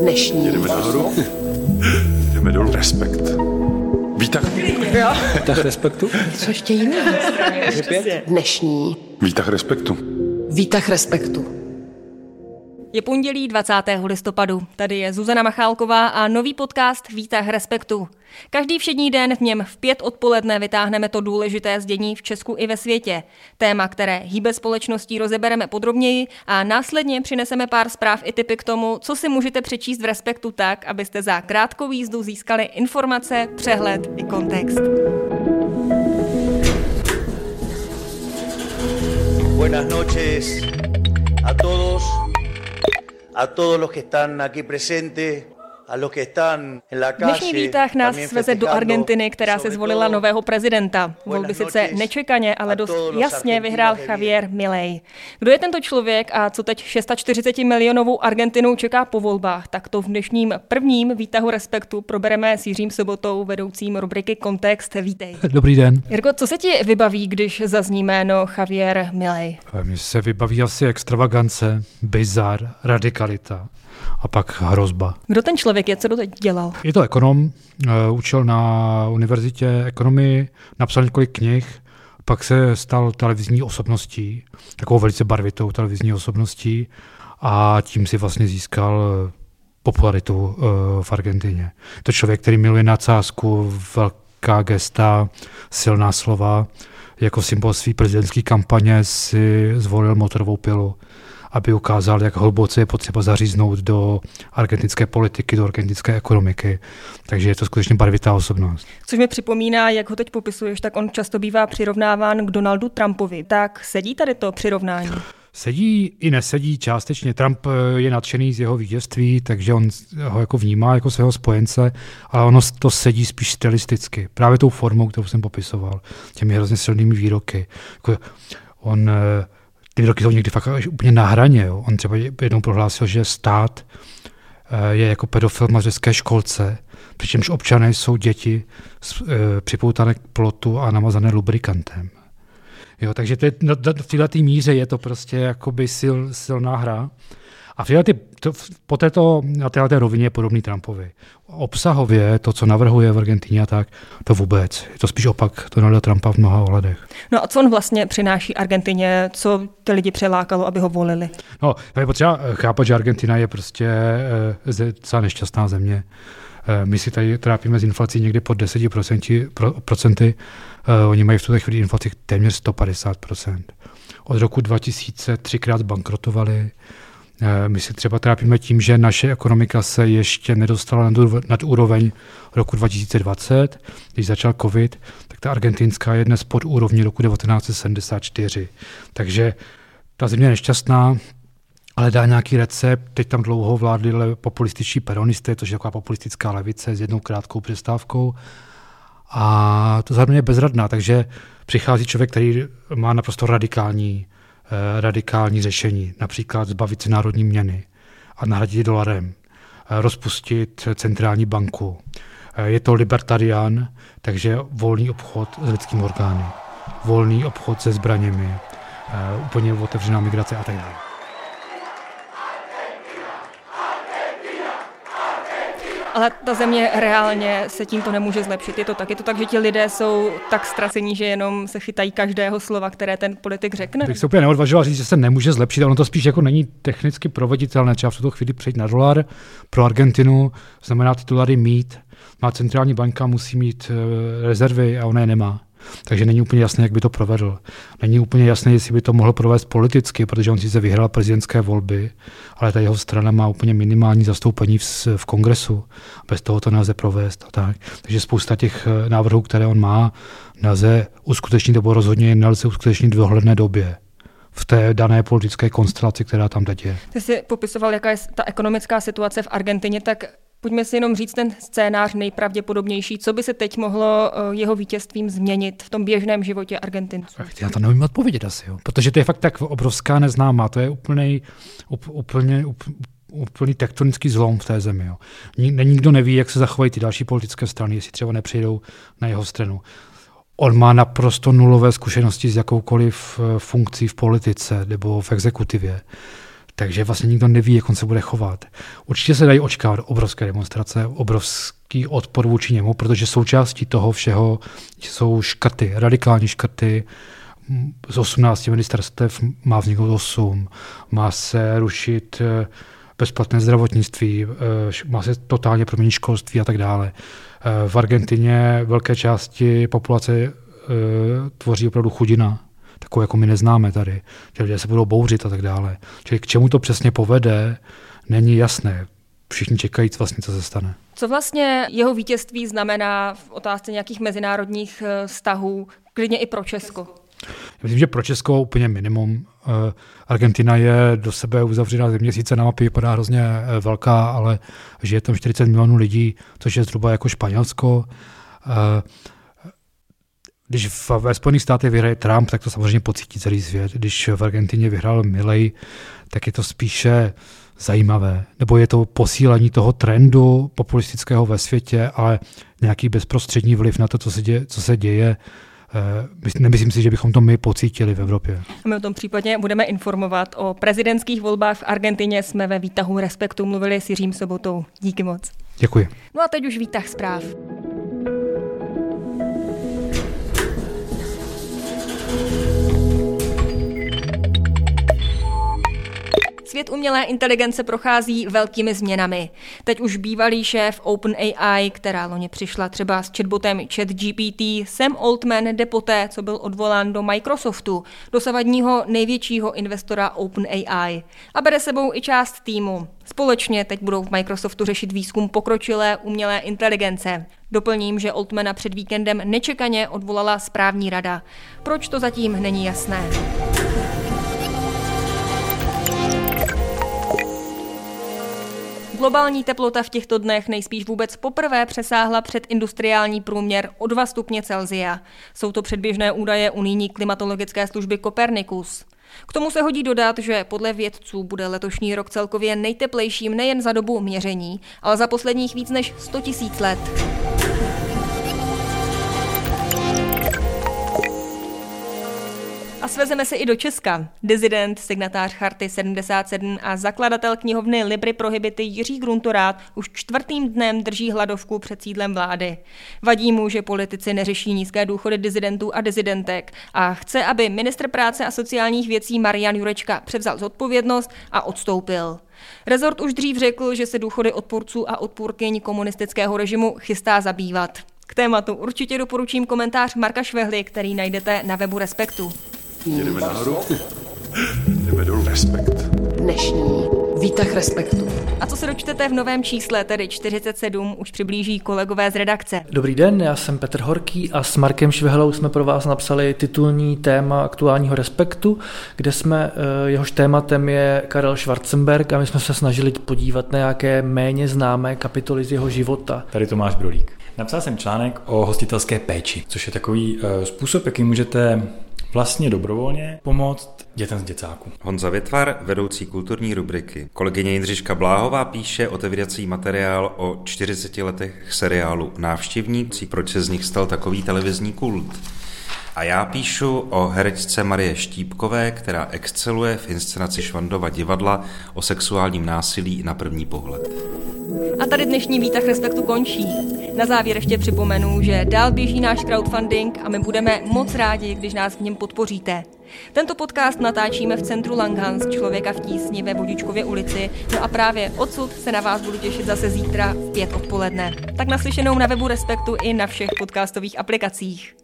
Dnešní. Jdeme nahoru. Jdeme dolů. Respekt. Výtah. Tak respektu. Co ještě jiného? Dnešní. Výtah respektu. Výtah respektu. Je pondělí 20. listopadu. Tady je Zuzana Machálková a nový podcast Výtah Respektu. Každý všední den v něm v pět odpoledne vytáhneme to důležité zdění v Česku i ve světě. Téma, které hýbe společností, rozebereme podrobněji a následně přineseme pár zpráv i typy k tomu, co si můžete přečíst v Respektu tak, abyste za krátkou jízdu získali informace, přehled i kontext. Buenas noches a todos, a todos los que están aquí presentes, a los que están en la calle. Dnešní výtah nás también sveze do Argentiny, která se zvolila nového prezidenta. Volby sice nečekaně, ale dost jasně vyhrál. Javier Milei. Kdo je tento člověk a co teď 640 milionovou Argentinu čeká po volbách, tak to v dnešním prvním výtahu Respektu probereme s Jiřím Sobotou, vedoucím rubriky Kontext. Vítej. Dobrý den. Jirko, co se ti vybaví, když zazní jméno Javier Milei? Mně se vybaví asi extravagance, bizar, radikalita a pak hrozba. Kdo ten člověk je, co doteď dělal? Je to ekonom, eh, učil na univerzitě ekonomii, napsal několik knih, pak se stal televizní osobností, takovou velice barvitou televizní osobností a tím si vlastně získal eh, popularitu eh, v Argentině. To člověk, který miluje nadsázku, velká gesta, silná slova. Jako symbol své prezidentské kampaně si zvolil motorovou pilu, aby ukázal, jak hluboce je potřeba zaříznout do argentinské politiky, do argentinské ekonomiky. Takže je to skutečně barvitá osobnost. Což mi připomíná, jak ho teď popisuješ, tak on často bývá přirovnáván k Donaldu Trumpovi. Tak sedí tady to přirovnání? Sedí i nesedí částečně. Trump eh, je nadšený z jeho vítězství, takže on ho jako vnímá jako svého spojence, ale ono to sedí spíš stylisticky. Právě tou formou, kterou jsem popisoval. Těmi hrozně silnými výroky. Jako on, eh, ty výroky jsou někdy fakt až úplně na hraně. Jo. On třeba jednou prohlásil, že stát eh, je jako pedofil v školce, přičemž občané jsou děti eh, připoutané k plotu a namazané lubrikantem. Jo, takže to je, no, to- v této míře je to prostě jakoby sil, silná hra. A v této, to, po této, na této rovině je podobný Trumpovi. Obsahově to, co navrhuje v Argentině a tak, to vůbec. Je to spíš opak Donalda Trumpa v mnoha ohledech. No a co on vlastně přináší Argentině, co ty lidi přilákalo, aby ho volili? No, je potřeba chápat, že Argentina je prostě ze- docela nešťastná země. Eh, My si tady trápíme s inflací někdy pod 10%, pro, procenty. Eh, Oni mají v tuto chvíli inflaci téměř 150%. Od roku 2000 třikrát zbankrotovali. Eh, My si třeba trápíme tím, že naše ekonomika se ještě nedostala nad úroveň roku 2020, když začal covid, tak ta argentinská je dnes pod úrovní roku 1974. Takže ta země je nešťastná, ale dá nějaký recept. Teď tam dlouho vládli le- populističtí peronisté, což je taková populistická levice s jednou krátkou přestávkou. A to zároveň je bezradná, takže přichází člověk, který má naprosto radikální, eh, radikální řešení. Například zbavit se národní měny a nahradit dolarem. Eh, rozpustit centrální banku. Eh, je to libertarián, takže volný obchod s lidskými orgány. Volný obchod se zbraněmi. eh, úplně otevřená migrace a tak dále. Ale ta země reálně se tímto nemůže zlepšit. Je to tak, je to tak, že ti lidé jsou tak ztracení, že jenom se chytají každého slova, které ten politik řekne. Bych se úplně neodvažoval říct, že se nemůže zlepšit, ale ono to spíš jako není technicky proveditelné. Třeba v tuto chvíli přejít na dolar pro Argentinu, znamená ty dolary mít. Má centrální banka, musí mít eh, rezervy a ona je nemá. Takže není úplně jasné, jak by to provedl. Není úplně jasné, jestli by to mohl provést politicky, protože on sice vyhrál prezidentské volby, ale ta jeho strana má úplně minimální zastoupení v, v kongresu. Bez toho to nelze provést a tak. Takže spousta těch eh, návrhů, které on má, nelze uskutečnit, nebo rozhodně nelze uskutečnit v dohledné době v té dané politické konstelaci, která tam teď je. Ty jsi popisoval, jaká je ta ekonomická situace v Argentině, tak pojďme si jenom říct ten scénář nejpravděpodobnější. Co by se teď mohlo eh, jeho vítězstvím změnit v tom běžném životě Argentinců? Já to nevím odpovědět asi, jo. protože to je fakt tak obrovská neznámá, to je úplnej, up, úplně, úplný tektonický zlom v té zemi. Jo. Ni- Nikdo neví, jak se zachovají ty další politické strany, jestli třeba nepřijdou na jeho stranu. On má naprosto nulové zkušenosti s jakoukoliv eh, funkcí v politice nebo v exekutivě. Takže vlastně nikdo neví, jak on se bude chovat. Určitě se dají očekávat obrovské demonstrace, obrovský odpor vůči němu, protože součástí toho všeho jsou škrty, radikální škrty, z 18 ministerstev má vzniknout 8, má se rušit eh, bezplatné zdravotnictví, eh, má se totálně proměnit školství a tak dále. Eh, v Argentině velké části populace tvoří opravdu chudina, takovou, jako my neznáme tady. Že lidé se budou bouřit a tak dále. Čili k čemu to přesně povede, není jasné. Všichni čekají vlastně, co se stane. Co vlastně jeho vítězství znamená v otázce nějakých mezinárodních vztahů, klidně i pro Česko? Myslím, že pro Česko úplně minimum. Eh, Argentina je do sebe uzavřená země, sice na mapě vypadá hrozně eh, velká, ale žije tam 40 milionů lidí, což je zhruba jako Španělsko. Když ve Spojených státech vyhraje Trump, tak to samozřejmě pocítí celý svět. Když v Argentině vyhrál Milley, tak je to spíše zajímavé. Nebo je to posílení toho trendu populistického ve světě, ale nějaký bezprostřední vliv na to, co se děje, co se děje Eh, nemyslím si, že bychom to my pocítili v Evropě. A my o tom případně budeme informovat. O prezidentských volbách v Argentině jsme ve výtahu Respektu mluvili s Jiřím Sobotou. Díky moc. Děkuji. No a teď už výtah zpráv. Svět umělé inteligence prochází velkými změnami. Teď už bývalý šéf OpenAI, která loni přišla třeba s chatbotem ChatGPT, Sam Altman jde poté, co byl odvolán do Microsoftu, dosavadního největšího investora OpenAI. A bere sebou i část týmu. Společně teď budou v Microsoftu řešit výzkum pokročilé umělé inteligence. Doplním, že Altmana před víkendem nečekaně odvolala správní rada. Proč to zatím není jasné? Globální teplota v těchto dnech nejspíš vůbec poprvé přesáhla před industriální průměr o 2 stupně Celzia. Jsou to předběžné údaje unijní klimatologické služby Copernicus. K tomu se hodí dodat, že podle vědců bude letošní rok celkově nejteplejším nejen za dobu měření, ale za posledních víc než 100 000 let. A svezeme se i do Česka. Dizident, signatář Charty 77 a zakladatel knihovny Libry Prohibity Jiří Gruntorát už čtvrtým dnem drží hladovku před sídlem vlády. Vadí mu, že politici neřeší nízké důchody dizidentů a dizidentek a chce, aby ministr práce a sociálních věcí Marian Jurečka převzal zodpovědnost a odstoupil. Rezort už dřív řekl, že se důchody odpůrců a odpůrkyň komunistického režimu chystá zabývat. K tématu určitě doporučím komentář Marka Švehly, který najdete na webu Respektu. Jedeme nahoru. Jdeme dolů. Respekt. Dnešní výtah respektu. A co se dočtete v novém čísle, tedy 47, už přiblíží kolegové z redakce. Dobrý den, já jsem Petr Horký a s Markem Švehlou jsme pro vás napsali titulní téma aktuálního respektu, kde jsme, eh, jehož tématem je Karel Schwarzenberg a my jsme se snažili podívat na nějaké méně známé kapitoly z jeho života. Tady Tomáš Brolík. Napsal jsem článek o hostitelské péči, což je takový uh, způsob, jaký můžete vlastně dobrovolně pomoct dětem z děcáku. Honza Větvar, vedoucí kulturní rubriky. Kolegyně Jindřiška Bláhová píše otevírací materiál o 40 letech seriálu Návštěvníci, proč se z nich stal takový televizní kult. A já píšu o herečce Marie Štípkové, která exceluje v inscenaci Švandova divadla o sexuálním násilí na první pohled. A tady dnešní výtah Respektu končí. Na závěr ještě připomenu, že dál běží náš crowdfunding a my budeme moc rádi, když nás v něm podpoříte. Tento podcast natáčíme v centru Langhans, člověka v tísni ve Vodičkově ulici, no a právě odsud se na vás budu těšit zase zítra v pět odpoledne. Tak naslyšenou na webu Respektu i na všech podcastových aplikacích.